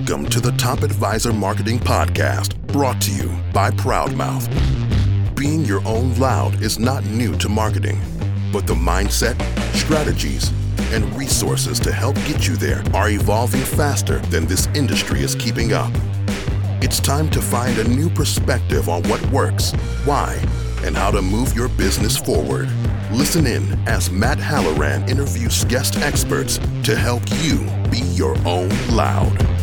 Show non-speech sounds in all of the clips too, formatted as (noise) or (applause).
Welcome to the Top Advisor Marketing Podcast, brought to you by Proudmouth. Being your own loud is not new to marketing, but the mindset, strategies, and resources to help get you there are evolving faster than this industry is keeping up. It's time to find a new perspective on what works, why, and how to move your business forward. Listen in as Matt Halloran interviews guest experts to help you be your own loud.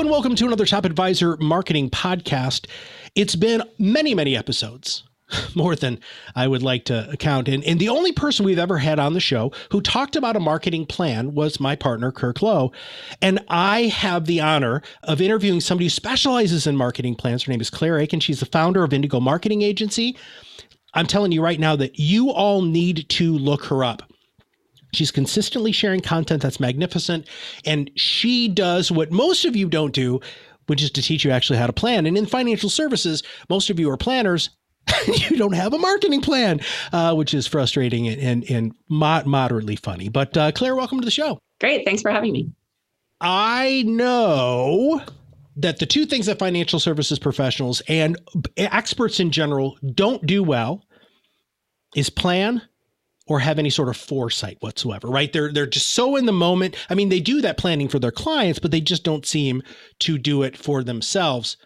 And welcome to another Top Advisor Marketing Podcast. It's been many, many episodes (laughs) more than I would like to count. And, and the only person we've ever had on the show who talked about a marketing plan was my partner, Kirk Lowe. And I have the honor of interviewing somebody who specializes in marketing plans. Her name is Claire Akin. She's the founder of Indigo Marketing Agency. I'm telling you right now that you all need to look her up. She's consistently sharing content that's magnificent. And she does what most of you don't do, which is to teach you actually how to plan. And in financial services, most of you are planners (laughs) you don't have a marketing plan, uh, which is frustrating and, and, and mod- moderately funny. But uh, Claire, welcome to the show. Great. Thanks for having me. I know that the two things that financial services professionals and experts in general don't do well is plan or have any sort of foresight whatsoever, right? They're they're just so in the moment. I mean, they do that planning for their clients, but they just don't seem to do it for themselves.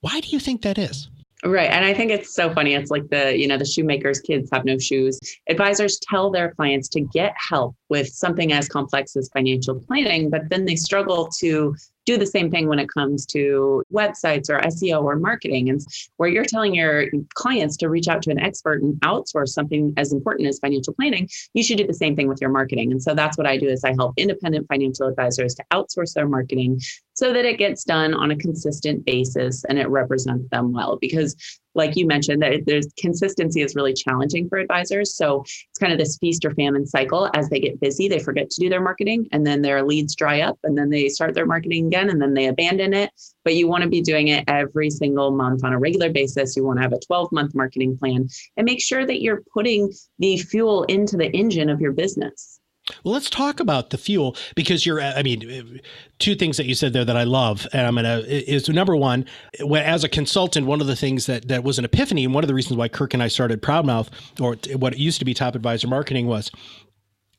Why do you think that is? Right. And I think it's so funny. It's like the, you know, the shoemakers kids have no shoes. Advisors tell their clients to get help with something as complex as financial planning, but then they struggle to do the same thing when it comes to websites or SEO or marketing. And where you're telling your clients to reach out to an expert and outsource something as important as financial planning, you should do the same thing with your marketing. And so that's what I do is I help independent financial advisors to outsource their marketing so that it gets done on a consistent basis and it represents them well. Because like you mentioned, that there's consistency is really challenging for advisors. So it's kind of this feast or famine cycle. As they get busy, they forget to do their marketing, and then their leads dry up, and then they start their marketing again, and then they abandon it. But you want to be doing it every single month on a regular basis. You want to have a 12 month marketing plan and make sure that you're putting the fuel into the engine of your business. Well, let's talk about the fuel because you're, I mean, two things that you said there that I love. And I'm going to, is number one, as a consultant, one of the things that, that was an epiphany and one of the reasons why Kirk and I started Proudmouth or what it used to be Top Advisor Marketing was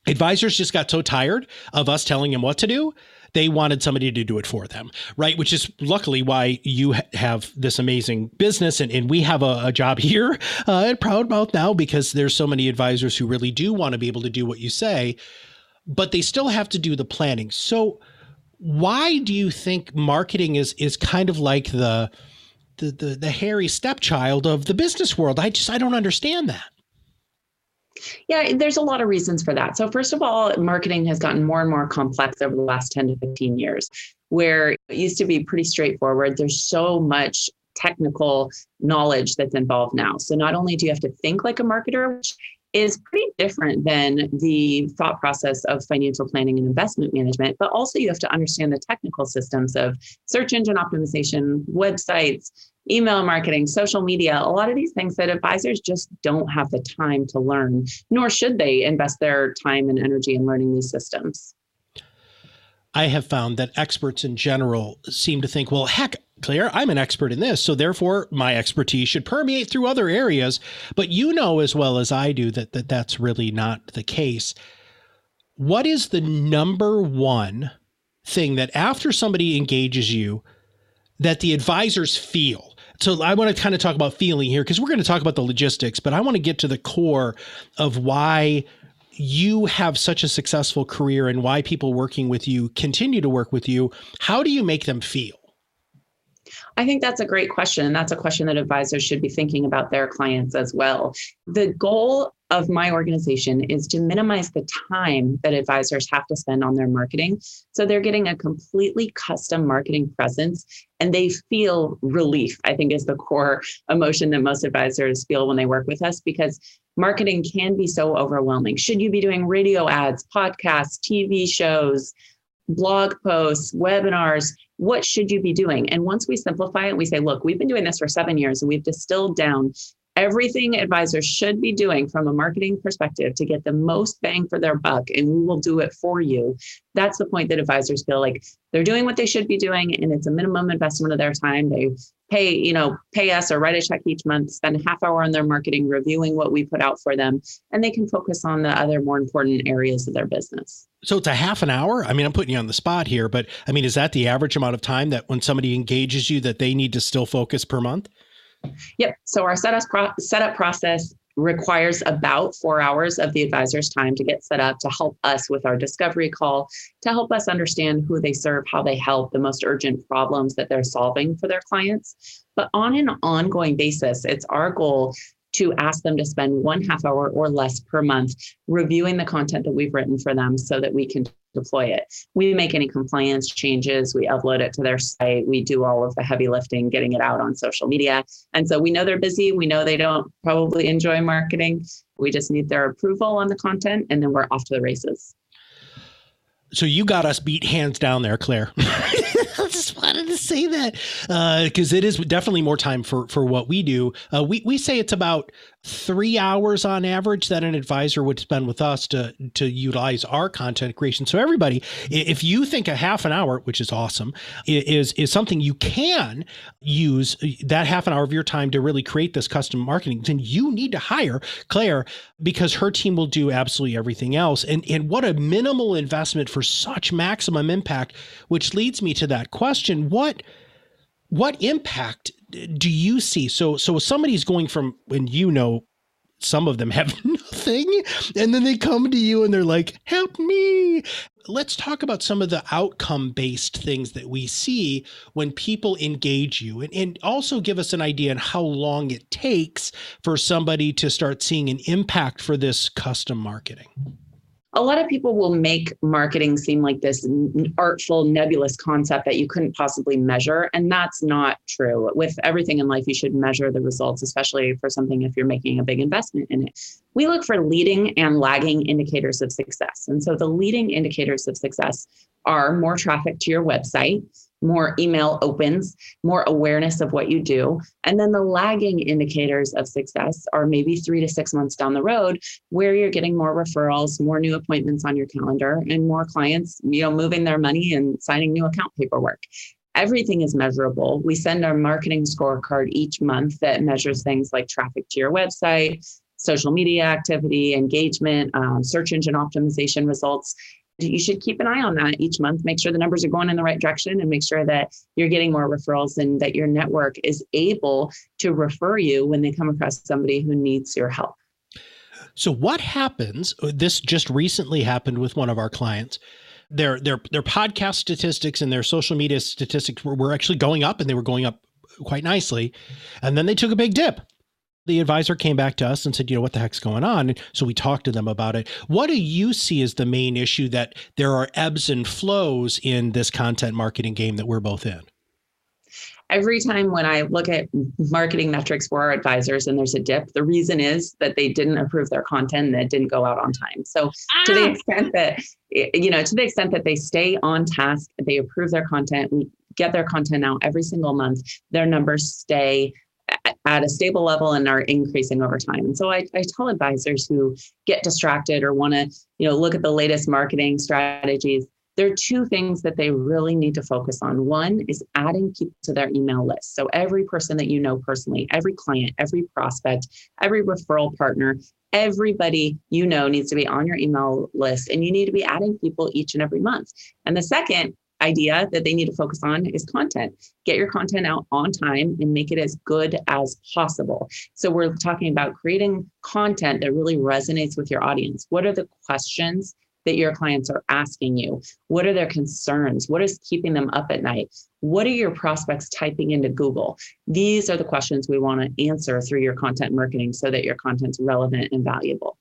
advisors just got so tired of us telling them what to do they wanted somebody to do it for them, right? Which is luckily why you ha- have this amazing business. And, and we have a, a job (laughs) here uh, at Proudmouth now because there's so many advisors who really do want to be able to do what you say, but they still have to do the planning. So, why do you think marketing is is kind of like the the the, the hairy stepchild of the business world? I just I don't understand that. Yeah, there's a lot of reasons for that. So, first of all, marketing has gotten more and more complex over the last 10 to 15 years, where it used to be pretty straightforward. There's so much technical knowledge that's involved now. So, not only do you have to think like a marketer, which is pretty different than the thought process of financial planning and investment management, but also you have to understand the technical systems of search engine optimization, websites, email marketing, social media, a lot of these things that advisors just don't have the time to learn, nor should they invest their time and energy in learning these systems. I have found that experts in general seem to think, well, heck, Claire, I'm an expert in this, so therefore my expertise should permeate through other areas. But you know as well as I do that, that that's really not the case. What is the number one thing that after somebody engages you, that the advisors feel? So I want to kind of talk about feeling here because we're going to talk about the logistics, but I want to get to the core of why you have such a successful career and why people working with you continue to work with you. How do you make them feel? I think that's a great question. And that's a question that advisors should be thinking about their clients as well. The goal of my organization is to minimize the time that advisors have to spend on their marketing. So they're getting a completely custom marketing presence and they feel relief, I think is the core emotion that most advisors feel when they work with us because marketing can be so overwhelming. Should you be doing radio ads, podcasts, TV shows, blog posts, webinars? What should you be doing? And once we simplify it, we say, look, we've been doing this for seven years and we've distilled down everything advisors should be doing from a marketing perspective to get the most bang for their buck, and we will do it for you. That's the point that advisors feel like they're doing what they should be doing, and it's a minimum investment of their time. They pay, you know, pay us or write a check each month, spend a half hour on their marketing, reviewing what we put out for them, and they can focus on the other more important areas of their business. So it's a half an hour. I mean, I'm putting you on the spot here, but I mean, is that the average amount of time that when somebody engages you that they need to still focus per month? Yep. So our setup pro- setup process requires about four hours of the advisor's time to get set up to help us with our discovery call, to help us understand who they serve, how they help, the most urgent problems that they're solving for their clients. But on an ongoing basis, it's our goal to ask them to spend one half hour or less per month reviewing the content that we've written for them so that we can deploy it. We make any compliance changes, we upload it to their site, we do all of the heavy lifting, getting it out on social media. And so we know they're busy, we know they don't probably enjoy marketing. We just need their approval on the content and then we're off to the races. So you got us beat hands down there, Claire. (laughs) I just wanted to say that because uh, it is definitely more time for for what we do. Uh, we we say it's about three hours on average that an advisor would spend with us to to utilize our content creation. So everybody, if you think a half an hour, which is awesome, is is something you can use uh, that half an hour of your time to really create this custom marketing, then you need to hire Claire because her team will do absolutely everything else. And and what a minimal investment for such maximum impact, which leads me to that question: what what impact do you see? So so somebody's going from when you know some of them (laughs) have nothing and then they come to you and they're like help me let's talk about some of the outcome based things that we see when people engage you and, and also give us an idea on how long it takes for somebody to start seeing an impact for this custom marketing a lot of people will make marketing seem like this artful, nebulous concept that you couldn't possibly measure. And that's not true. With everything in life, you should measure the results, especially for something if you're making a big investment in it. We look for leading and lagging indicators of success. And so the leading indicators of success are more traffic to your website, more email opens, more awareness of what you do. And then the lagging indicators of success are maybe three to six months down the road where you're getting more referrals, more new appointments on your calendar, and more clients, you know, moving their money and signing new account paperwork. Everything is measurable. We send our marketing scorecard each month that measures things like traffic to your website, social media activity, engagement, um, search engine optimization results you should keep an eye on that each month. Make sure the numbers are going in the right direction and make sure that you're getting more referrals and that your network is able to refer you when they come across somebody who needs your help. So what happens uh, this just recently happened with one of our clients. Their their their podcast statistics and their social media statistics were, were actually going up and they were going up quite nicely. And then they took a big dip the advisor came back to us and said, you know, what the heck's going on? And so we talked to them about it. What do you see as the main issue that there are ebbs and flows in this content marketing game that we're both in? Every time when I look at marketing metrics for our advisors and there's a dip, the reason is that they didn't approve their content and it didn't go out on time. So to the ah! extent that you know, to the extent that they stay on task, they approve their content, we get their content out every single month, their numbers stay at a stable level and are increasing over time. And so I, I tell advisors who get distracted or want to, you know, look at the latest marketing strategies. There are two things that they really need to focus on. One is adding people to their email list. So every person that you know personally, every client, every prospect, every referral partner, everybody you know needs to be on your email list and you need to be adding people each and every month. And the second idea that they need to focus on is content. Get your content out on time and make it as good as possible. So, we're talking about creating content that really resonates with your audience. What are the questions that your clients are asking you? What are their concerns? What is keeping them up at night? What are your prospects typing into Google? These are the questions we want to answer through your content marketing so that your content's relevant and valuable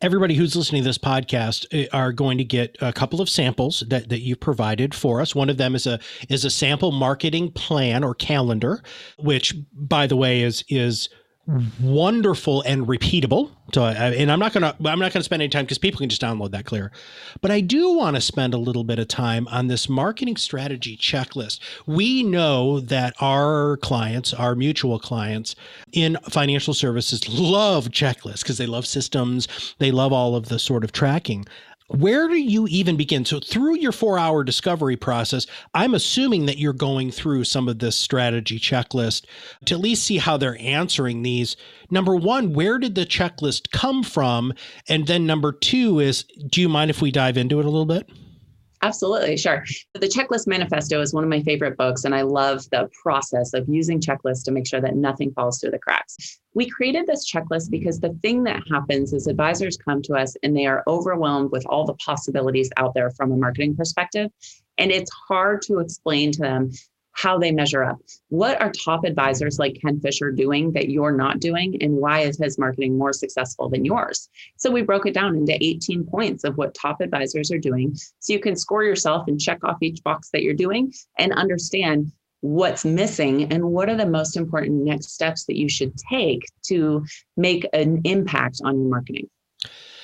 everybody who's listening to this podcast eh, are going to get a couple of samples that, that you've provided for us. One of them is a is a sample marketing plan or calendar, which by the way is is wonderful and repeatable. So, I, and I'm not gonna I'm not gonna spend any time because people can just download that Claire. But I do want to spend a little bit of time on this marketing strategy checklist. We know that our clients, our mutual clients in financial services, love checklists because they love systems. They love all of the sort of tracking where do you even begin? So, through your four hour discovery process, I'm assuming that you're going through some of this strategy checklist to at least see how they're answering these. Number one, where did the checklist come from? And then number two is, do you mind if we dive into it a little bit? Absolutely, sure. The Checklist Manifesto is one of my favorite books, and I love the process of using checklists to make sure that nothing falls through the cracks. We created this checklist because the thing that happens is advisors come to us and they are overwhelmed with all the possibilities out there from a marketing perspective. And it's hard to explain to them how they measure up. What are top advisors like Ken Fisher doing that you're not doing? And why is his marketing more successful than yours? So we broke it down into 18 points of what top advisors are doing. So you can score yourself and check off each box that you're doing and understand what's missing and what are the most important next steps that you should take to make an impact on your marketing.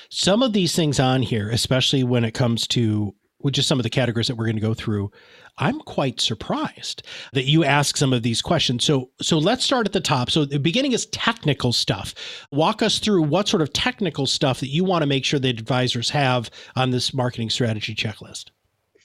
Some of these things on here, especially when it comes to which is some of the categories that we're going to go through, I'm quite surprised that you ask some of these questions. So, so let's start at the top. So, the beginning is technical stuff. Walk us through what sort of technical stuff that you want to make sure that advisors have on this marketing strategy checklist.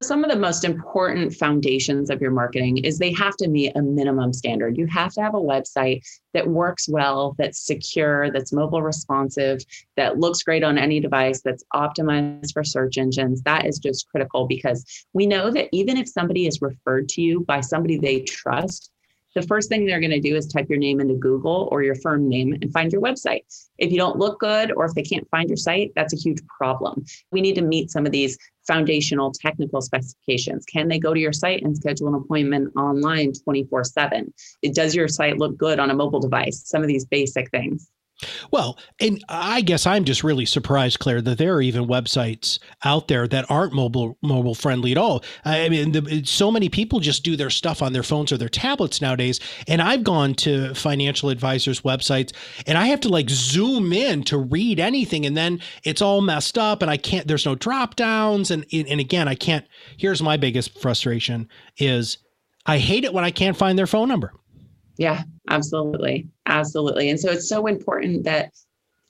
Some of the most important foundations of your marketing is they have to meet a minimum standard. You have to have a website that works well, that's secure, that's mobile responsive, that looks great on any device, that's optimized for search engines. That is just critical because we know that even if somebody is referred to you by somebody they trust, the first thing they're going to do is type your name into Google or your firm name and find your website. If you don't look good or if they can't find your site, that's a huge problem. We need to meet some of these foundational technical specifications. Can they go to your site and schedule an appointment online 24 7? Does your site look good on a mobile device? Some of these basic things. Well, and I guess I'm just really surprised, Claire, that there are even websites out there that aren't mobile mobile friendly at all. I mean, the, so many people just do their stuff on their phones or their tablets nowadays. And I've gone to financial advisors' websites, and I have to like zoom in to read anything, and then it's all messed up, and I can't. There's no drop downs, and and again, I can't. Here's my biggest frustration: is I hate it when I can't find their phone number. Yeah, absolutely. Absolutely. And so it's so important that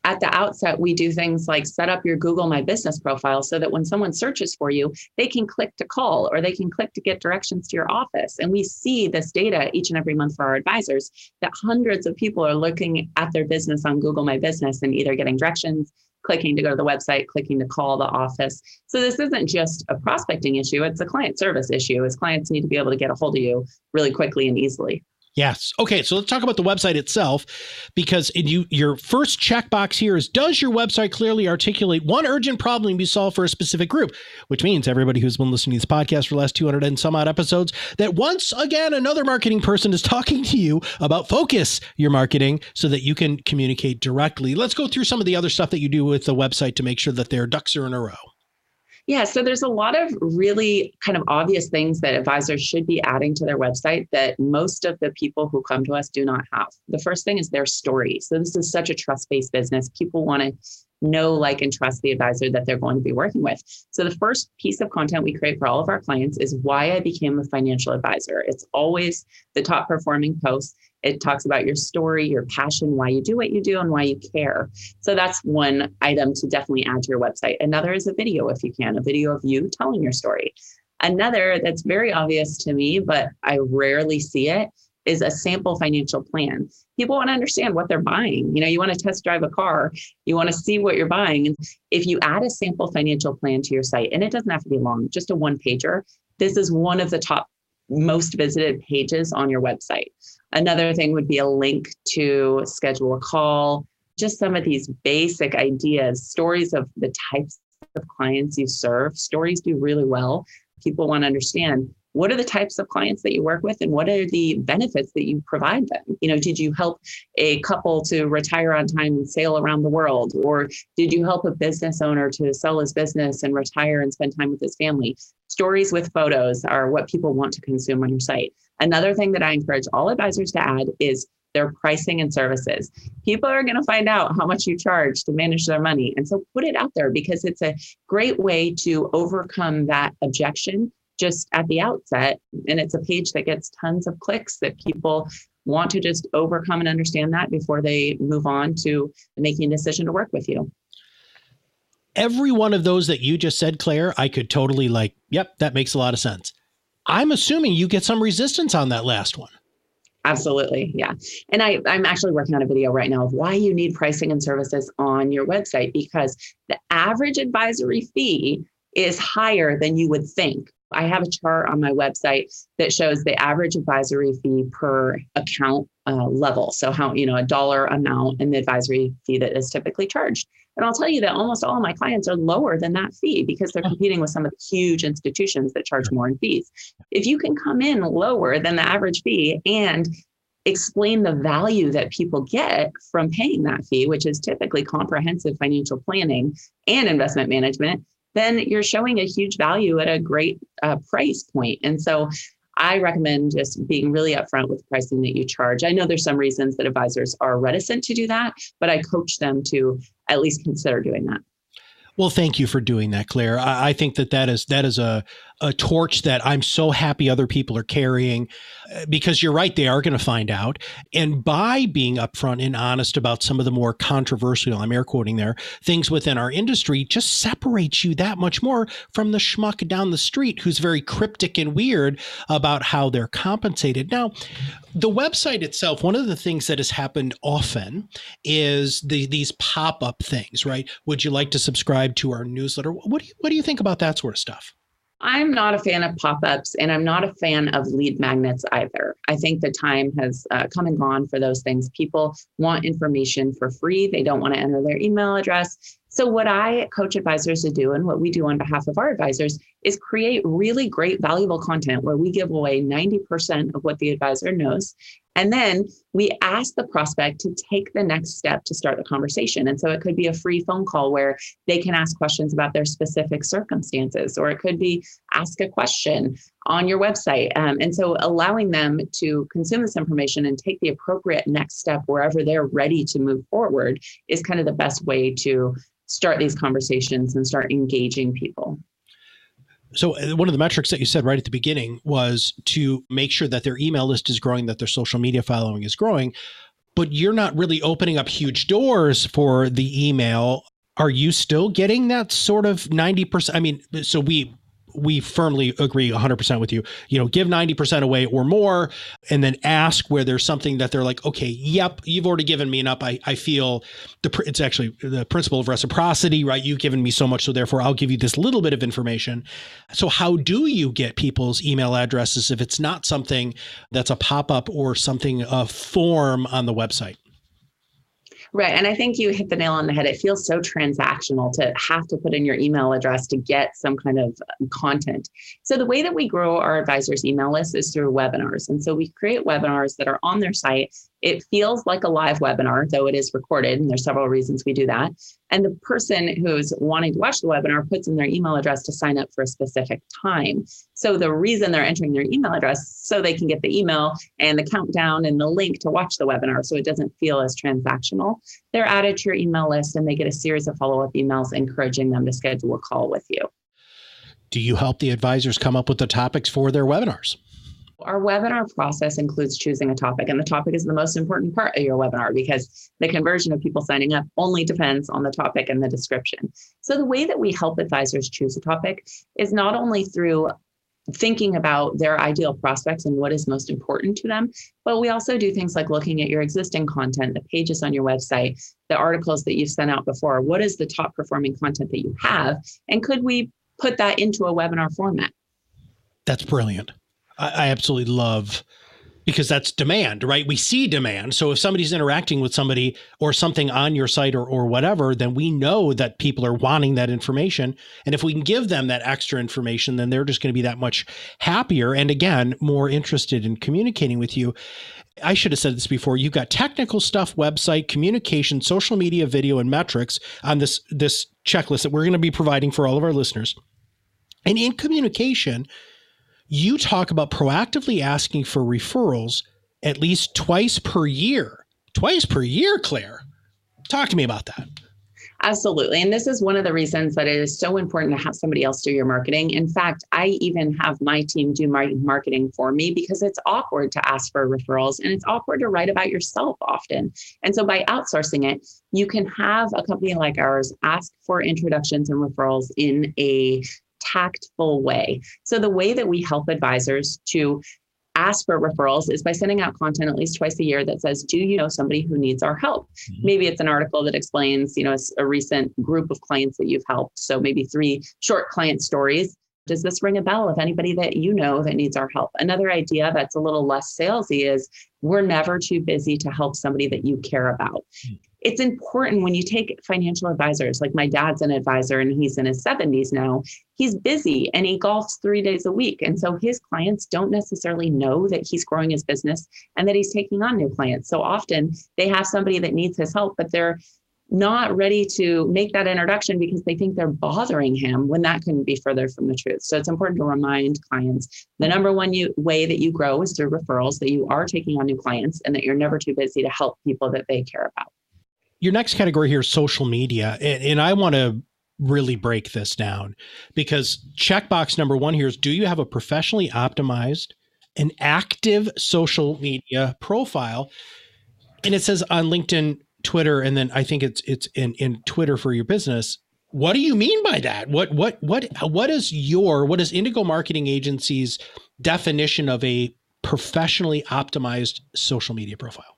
at the outset, we do things like set up your Google My Business profile so that when someone searches for you, they can click to call or they can click to get directions to your office. And we see this data each and every month for our advisors that hundreds of people are looking at their business on Google My Business and either getting directions, clicking to go to the website, clicking to call the office. So this isn't just a prospecting issue, it's a client service issue as clients need to be able to get a hold of you really quickly and easily. Yes. Okay. So let's talk about the website itself, because you your first checkbox here is: Does your website clearly articulate one urgent problem to be solved for a specific group? Which means everybody who's been listening to this podcast for the last 200 and some odd episodes, that once again another marketing person is (laughs) talking to you about focus your marketing so that you can communicate directly. Let's go through some of the other stuff that you do with the website to make sure that their ducks are in a row. Yeah, so there's a lot of really kind of obvious things that advisors should be adding to their website that most of the people who come to us do not have. The first thing is their story. So this is such a trust-based business. People want to know, like, and trust the advisor that they're going to be working with. So the first piece of content we create for all of our clients is why I became a financial advisor. It's always the top performing post. It talks about your story, your passion, why you do what you do, and why you care. So that's one item to definitely add to your website. Another is a video, if you can, a video of you telling your story. Another that's very obvious to me, but I rarely see it, is a sample financial plan. People want to understand what they're buying. You know, you want to test drive a car, you want to see what you're buying. And if you add a sample financial plan to your site, and it doesn't have to be long, just a one pager, this is one of the top most visited pages on your website. Another thing would be a link to schedule a call, just some of these basic ideas, stories of the types of clients you serve. Stories do really well. People want to understand what are the types of clients that you work with and what are the benefits that you provide them you know did you help a couple to retire on time and sail around the world or did you help a business owner to sell his business and retire and spend time with his family stories with photos are what people want to consume on your site another thing that i encourage all advisors to add is their pricing and services. People are going to find out how much you charge to manage their money. And so put it out there because it's a great way to overcome that objection just at the outset. And it's a page that gets tons of clicks that people want to just overcome and understand that before they move on to making a decision to work with you. Every one of those that you just said, Claire, I could totally like, yep, that makes a lot of sense. I'm assuming you get some resistance on that last one. Absolutely. Yeah. And I, I'm actually working on a video right now of why you need pricing and services on your website because the average advisory fee is higher than you would think. I have a chart on my website that shows the average advisory fee per account uh, level. So, how, you know, a dollar amount and the advisory fee that is typically charged. And I'll tell you that almost all of my clients are lower than that fee because they're (laughs) competing with some of the huge institutions that charge more in fees. If you can come in lower than the average fee and explain the value that people get from paying that fee, which is typically comprehensive financial planning and investment management, then you're showing a huge value at a great uh, price point. And so I recommend just being really upfront with pricing that you charge. I know there's some reasons that advisors are reticent to do that, but I coach them to at least consider doing that. Well, thank you for doing that, Claire. I, I think that that is that is a a torch that I'm so happy other people are carrying uh, because you're right, they are going to find out. And by being upfront and honest about some of the more controversial, I'm air quoting there, things within our industry just separates you that much more from the schmuck down the street who's very cryptic and weird about how they're compensated. Now, the website itself, one of the things that has happened often is the, these pop up things, right? Would you like to subscribe to our newsletter? What do you, what do you think about that sort of stuff? I'm not a fan of pop ups and I'm not a fan of lead magnets either. I think the time has uh, come and gone for those things. People want information for free, they don't want to enter their email address. So, what I coach advisors to do and what we do on behalf of our advisors is create really great, valuable content where we give away 90% of what the advisor knows. And then we ask the prospect to take the next step to start the conversation. And so it could be a free phone call where they can ask questions about their specific circumstances, or it could be ask a question on your website. Um, and so allowing them to consume this information and take the appropriate next step wherever they're ready to move forward is kind of the best way to start these conversations and start engaging people. So uh, one of the metrics that you said right at the beginning was to make sure that their email list is growing, that their social media following is growing, but you're not really opening up huge doors for the email. Are you still getting that sort of 90%? I mean, so we we firmly agree 100% with you. You know, give 90% away or more, and then ask where there's something that they're like, okay, yep, you've already given me enough. I, I feel the it's actually the principle of reciprocity, right? You've given me so much, so therefore I'll give you this little bit of information. So, how do you get people's email addresses if it's not something that's a pop up or something, a form on the website? Right. And I think you hit the nail on the head. It feels so transactional to have to put in your email address to get some kind of um, content. So, the way that we grow our advisors' email list is through webinars. And so, we create webinars that are on their site it feels like a live webinar, though it is recorded, and there's several reasons we do that. And the person who's wanting to watch the webinar puts in their email address to sign up for a specific time. So the reason they're entering their email address so they can get the email and the countdown and the link to watch the webinar so it doesn't feel as transactional. They're added to your email list and they get a series of follow-up emails encouraging them to schedule a call with you. Do you help the advisors come up with the topics for their webinars? Our webinar process includes choosing a topic, and the topic is the most important part of your webinar because the conversion of people signing up only depends on the topic and the description. So, the way that we help advisors choose a topic is not only through thinking about their ideal prospects and what is most important to them. But we also do things like looking at your existing content, the pages on your website, the articles that you've sent out before. What is the top performing content that you have? And could we put that into a webinar format? That's brilliant. I, I absolutely love because that's demand, right? We see demand. So if somebody's interacting with somebody or something on your site or, or whatever, then we know that people are wanting that information. And if we can give them that extra information, then they're just going to be that much happier and again, more interested in communicating with you. I should have said this before. You've got technical stuff, website, communication, social media, video, and metrics on this this checklist that we're going to be providing for all of our listeners. And in communication, you talk about proactively asking for referrals at least twice per year. Twice per year, Claire. Talk to me about that. Absolutely. And this is one of the reasons that it is so important to have somebody else do your marketing. In fact, I even have my team do my marketing for me because it's awkward to ask for referrals and it's awkward to write about yourself often. And so by outsourcing it, you can have a company like ours ask for introductions and referrals in a tactful way. So the way that we help advisors to ask for referrals is by sending out content at least twice a year that says, Do you know somebody who needs our help? Mm-hmm. Maybe it's an article that explains, you know, a, recent group of clients that you've helped. So maybe three short client stories. Does this ring a bell of anybody that you know that needs our help? Another idea that's a little less salesy is we're never too busy to help somebody that you care about. Mm-hmm it's important when you take financial advisors, like my dad's an advisor and he's in his 70s now. He's busy and he golfs three days a week. And so his clients don't necessarily know that he's growing his business and that he's taking on new clients. So often they have somebody that needs his help, but they're not ready to make that introduction because they think they're bothering him when that couldn't be further from the truth. So it's important to remind clients the number one you, way that you grow is through referrals, that you are taking on new clients and that you're never too busy to help people that they care about your next category here is social media. And, and I want to really break this down because checkbox number one here is do you have a professionally optimized an active social media profile? And it says on linkedin twitter and then i think it's it's in in twitter for your business. What do you mean by that? What what what what is your what is indigo marketing agency's definition of a professionally optimized social media profile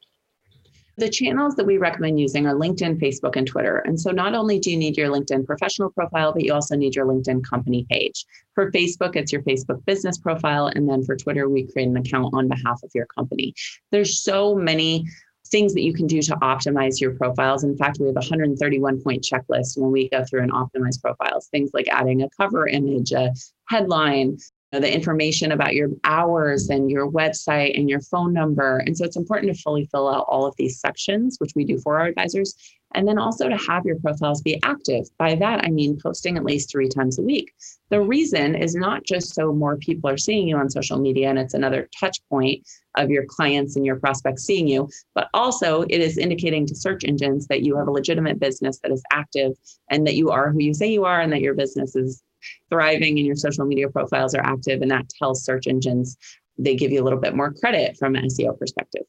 the channels that we recommend using are LinkedIn, Facebook, and Twitter. And so not only do you need your LinkedIn professional profile, but you also need your LinkedIn company page. For Facebook, it's your Facebook business profile. And then for Twitter, we create an account on behalf of your company. There's so many things that you can do to optimize your profiles. In fact, we have a 131 point checklist when we go through and optimize profiles. Things like adding a cover image, a headline, the information about your hours and your website and your phone number. And so it's important to fully fill out all of these sections, which we do for our advisors. And then also to have your profiles be active. By that, I mean posting at least three times a week. The reason is not just so more people are seeing you on social media and it's another touch point of your clients and your prospects seeing you, but also it is indicating to search engines that you have a legitimate business that is active and that you are who you say you are and that your business is thriving and your social media profiles are active and that tells search engines they give you a little bit more credit from an SEO perspective.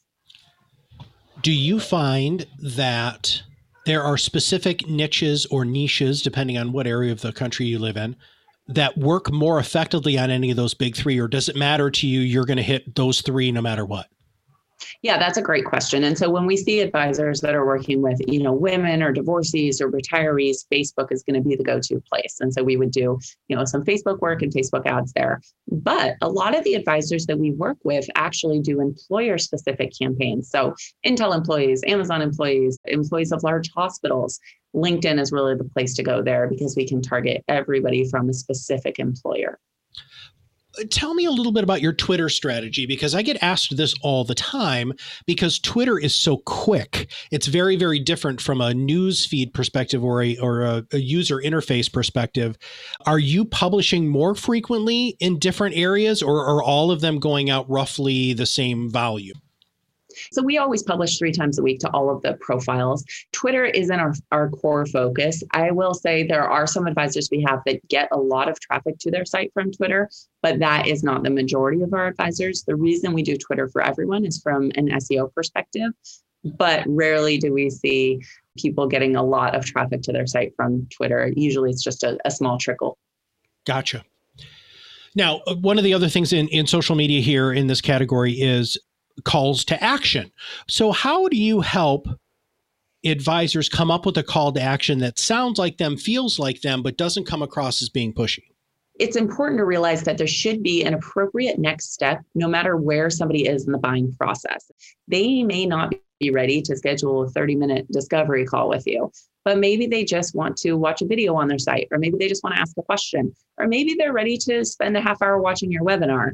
Do you find that there are specific niches or niches, depending on what area of the country you live in, that work more effectively on any of those big three, or does it matter to you? You're going to hit those three no matter what? Yeah, that's a great question. And so when we see advisors that are working with, you know, women or divorcees or retirees, Facebook is going to be the go-to place. And so we would do, you know, some Facebook work and Facebook ads there. But a lot of the advisors that we work with actually do employer specific campaigns. So Intel employees, Amazon employees, employees of large hospitals, LinkedIn is really the place to go there because we can target everybody from a specific employer tell me a little bit about your Twitter strategy because I get asked this all the time because Twitter is so quick. It's very, very different from a news feed perspective or a or a, a user interface perspective. Are you publishing more frequently in different areas or are all of them going out roughly the same volume? So we always publish three times a week to all of the profiles. Twitter isn't our, our core focus. I will say there are some advisors we have that get a lot of traffic to their site from Twitter, but that is not the majority of our advisors. The reason we do Twitter for everyone is from an SEO perspective, but rarely do we see people getting a lot of traffic to their site from Twitter. Usually it's just a, a small trickle. Gotcha. Now, uh, one of the other things in, in social media here in this category is calls to action. So, how do you help advisors come up with a call to action that sounds like them, feels like them, but doesn't come across as being pushy? It's important to realize that there should be an appropriate next step no matter where somebody is in the buying process. They may not be ready to schedule a 30 minute discovery call with you but maybe they just want to watch a video on their site, or maybe they just want to ask a question, or maybe they're ready to spend a half hour watching your webinar.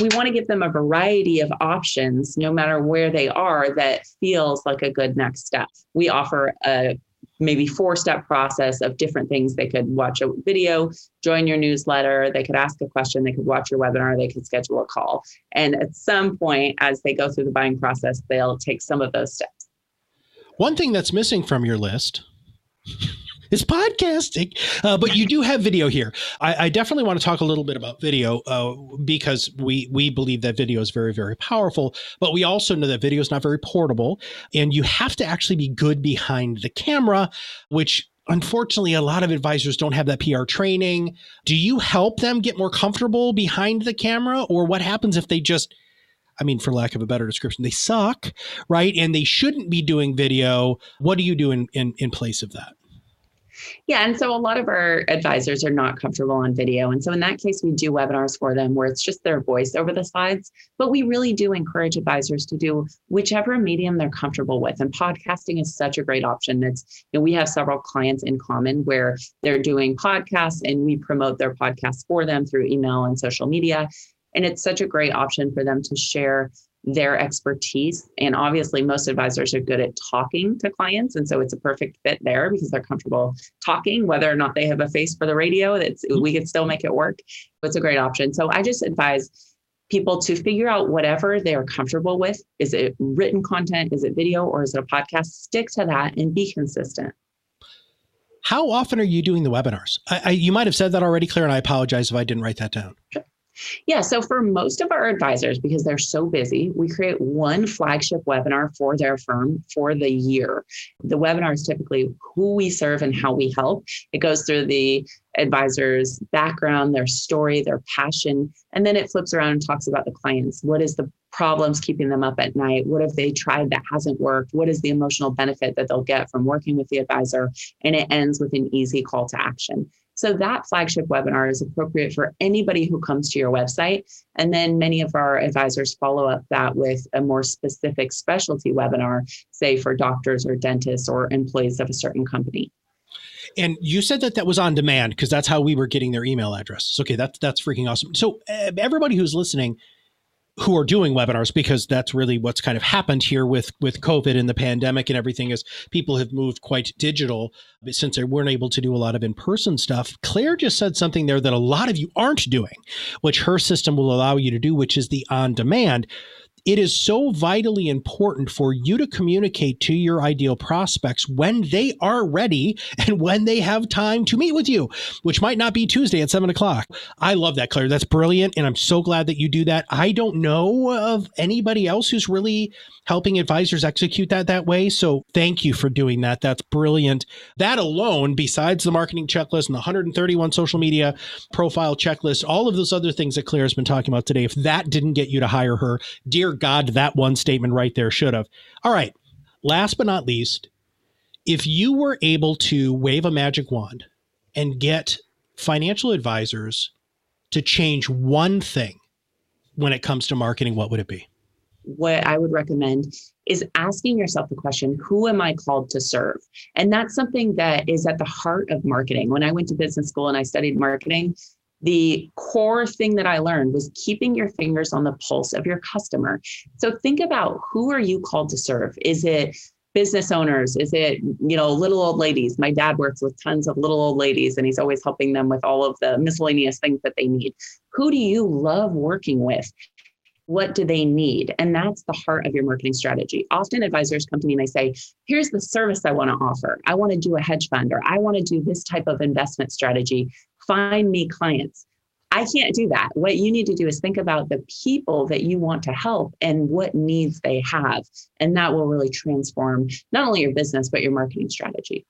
We want to give them a variety of options, no matter where they are, that feels like a good next step. We offer a maybe four step process of different things. They could watch a video, join your newsletter, they could ask a question, they could watch your webinar, they could schedule a call. And at some point, as they go through the buying process, they'll take some of those steps. One thing that's missing from your list is podcasting, uh, but you do have video here. I, I, definitely want to talk a little bit about video uh, because we we believe that video is very very powerful, but we also know that video is not very portable, and you have to actually be good behind the camera, which unfortunately a lot of advisors don't have that PR training. Do you help them get more comfortable behind the camera, or what happens if they just I mean, for lack of a better description, they suck, right? And they shouldn't be doing video. What do you do in, in, in place of that? Yeah. And so a lot of our advisors are not comfortable on video. And so in that case, we do webinars for them where it's just their voice over the slides. But we really do encourage advisors to do whichever medium they're comfortable with. And podcasting is such a great option. It's, you know, we have several clients in common where they're doing podcasts and we promote their podcasts for them through email and social media. And it's such a great option for them to share their expertise. And obviously, most advisors are good at talking to clients. And so it's a perfect fit there because they're comfortable talking, whether or not they have a face for the radio, that's mm-hmm. we can still make it work. It's a great option. So I just advise people to figure out whatever they are comfortable with. Is it written content? Is it video or is it a podcast? Stick to that and be consistent. How often are you doing the webinars? I, I, you might have said that already, Claire, and I apologize if I didn't write that down. Sure. Yeah. So for most of our advisors, because they're so busy, we create one flagship webinar for their firm for the year. The webinar is typically who we serve and how we help. It goes through the advisor's background, their story, their passion, and then it flips around and talks about the clients. What is the problems keeping them up at night? What have they tried that hasn't worked? What is the emotional benefit that they'll get from working with the advisor? And it ends with an easy call to action. So that flagship webinar is appropriate for anybody who comes to your website. And then many of our advisors follow up that with a more specific specialty webinar, say for doctors or dentists or employees of a certain company. And you said that that was on demand because that's how we were getting their email addresses. Okay, that's that's freaking awesome. So everybody who's listening, who are doing webinars because that's really what's kind of happened here with with covid and the pandemic and everything is people have moved quite digital. But since they weren't able to do a lot of in-person stuff claire just said something there that a lot of you aren't doing which her system will allow you to do which is the on demand it is so vitally important for you to communicate to your ideal prospects when they are ready and when they have time to meet with you, which might not be Tuesday at seven o'clock. I love that, Claire. That's brilliant. And I'm so glad that you do that. I don't know of anybody else who's really helping advisors execute that that way. So thank you for doing that. That's brilliant. That alone, besides the marketing checklist and the 131 social media profile checklist, all of those other things that Claire has been talking about today, if that didn't get you to hire her, dear God, that one statement right there should have. All right. Last but not least, if you were able to wave a magic wand and get financial advisors to change one thing when it comes to marketing, what would it be? What I would recommend is asking yourself the question, who am I called to serve? And that's something that is at the heart of marketing. When I went to business school and I studied marketing, the core thing that I learned was keeping your fingers on the pulse of your customer. So think about who are you called to serve? Is it business owners? Is it, you know, little old ladies? My dad works with tons of little old ladies and he's always helping them with all of the miscellaneous things that they need. Who do you love working with? What do they need? And that's the heart of your marketing strategy. Often advisors come to me and they say, here's the service I want to offer. I want to do a hedge fund or I want to do this type of investment strategy. Find me clients. I can't do that. What you need to do is think about the people that you want to help and what needs they have. And that will really transform not only your business, but your marketing strategy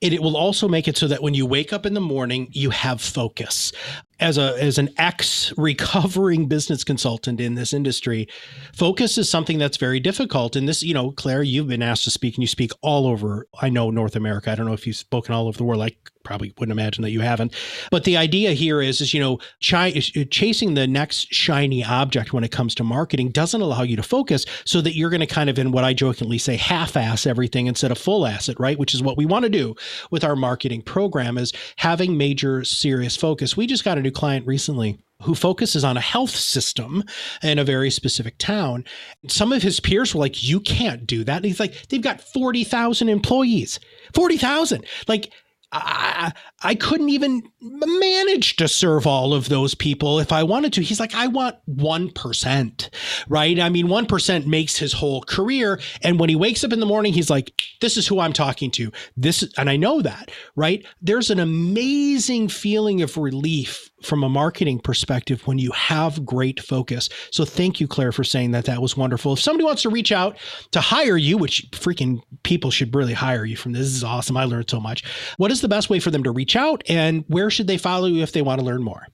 it, it will also make it so that when you wake up in the morning, you have focus. As a as an ex recovering (laughs) business consultant in this industry, focus is something that's very difficult. And this, you know, Claire, you've been asked to speak, and you speak all over. I know North America. I don't know if you've spoken all over the world. I probably wouldn't imagine that you haven't. But the idea here is, is you know, ch- uh, chasing the next shiny object when it comes to marketing doesn't allow you to focus, so that you're going to kind of, in what I jokingly say, half-ass everything instead of full-ass it, right? Which is what we want to do with our marketing program is having major serious focus. We just got a new client recently who focuses on a health system in a very specific town. Some of his peers were like, You can't do that. And he's like, They've got 40,000 employees. 40,000. Like, I, I couldn't even manage to serve all of those people if I wanted to. He's like, I want 1%, right? I mean, 1% makes his whole career. And when he wakes up in the morning, he's like, this is who I'm talking to. This, and I know that, right? There's an amazing feeling of relief from a marketing perspective when you have great focus. So thank you, Claire, for saying that. That was wonderful. If somebody wants to reach out to hire you, which freaking people should really hire you from this, this is awesome. I learned so much. What is the best way for them to reach out and where should they follow you if they want to learn more?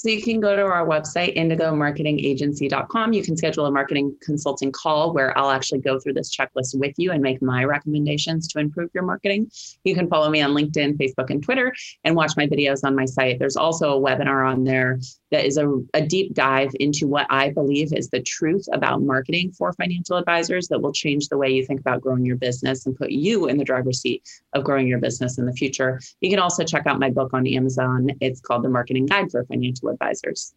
So you can go to our website, indigomarketingagency.com. You can schedule a marketing consulting call where I'll actually go through this checklist with you and make my recommendations to improve your marketing. You can follow me on LinkedIn, Facebook, and Twitter and watch my videos on my site. There's also a webinar on there that is a, a deep dive into what I believe is the truth about marketing for financial advisors that will change the way you think about growing your business and put you in the driver's seat of growing your business in the future. You can also check out my book on Amazon. It's called The Marketing Guide for Financial advisors.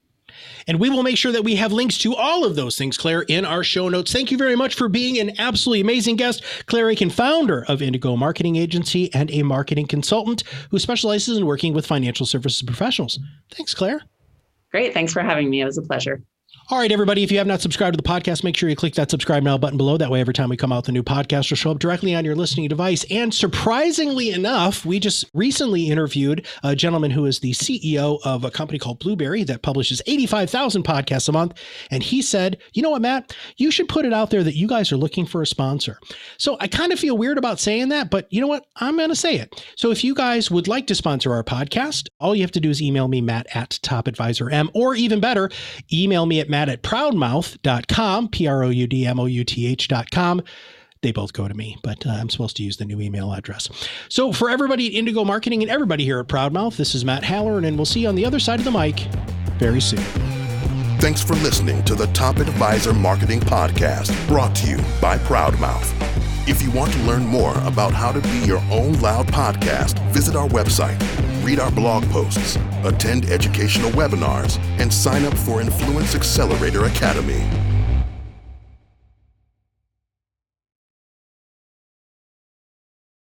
And we will make sure that we have links to all of those things, Claire, in our show notes. Thank you very much for being an absolutely amazing guest. Claire Akin, founder of Indigo Marketing Agency and a marketing consultant who specializes in working with financial services professionals. Thanks, Claire. Great. Thanks for having me. It was a pleasure. All right, everybody, if you have not subscribed to the podcast, make sure you click that subscribe now button below. That way, every time we come out a new podcast, will show up directly on your listening device. And surprisingly enough, we just recently interviewed a gentleman who is the CEO of a company called Blubrry that publishes 85,000 podcasts a month. And he said, You know what, Matt? You should put it out there that you guys are looking for a sponsor. So I kind of feel weird about saying that, but you know what? I'm going to say it. So if you guys would like to sponsor our podcast, all you have to do is email me, Matt at TopAdvisorM, or even better, email me at Matt at proudmouth.com, P R O U D M O U T H.com. They both go to me, but uh, I'm supposed to use the new email address. So, for everybody at Indigo Marketing and everybody here at Proudmouth, this is Matt Halloran, and we'll see you on the other side of the mic very soon. Thanks for listening to the Top Advisor Marketing Podcast, brought to you by Proudmouth. If you want to learn more about how to be your own loud podcast, visit our website, read our blog posts, attend educational webinars, and sign up for Influence Accelerator Academy.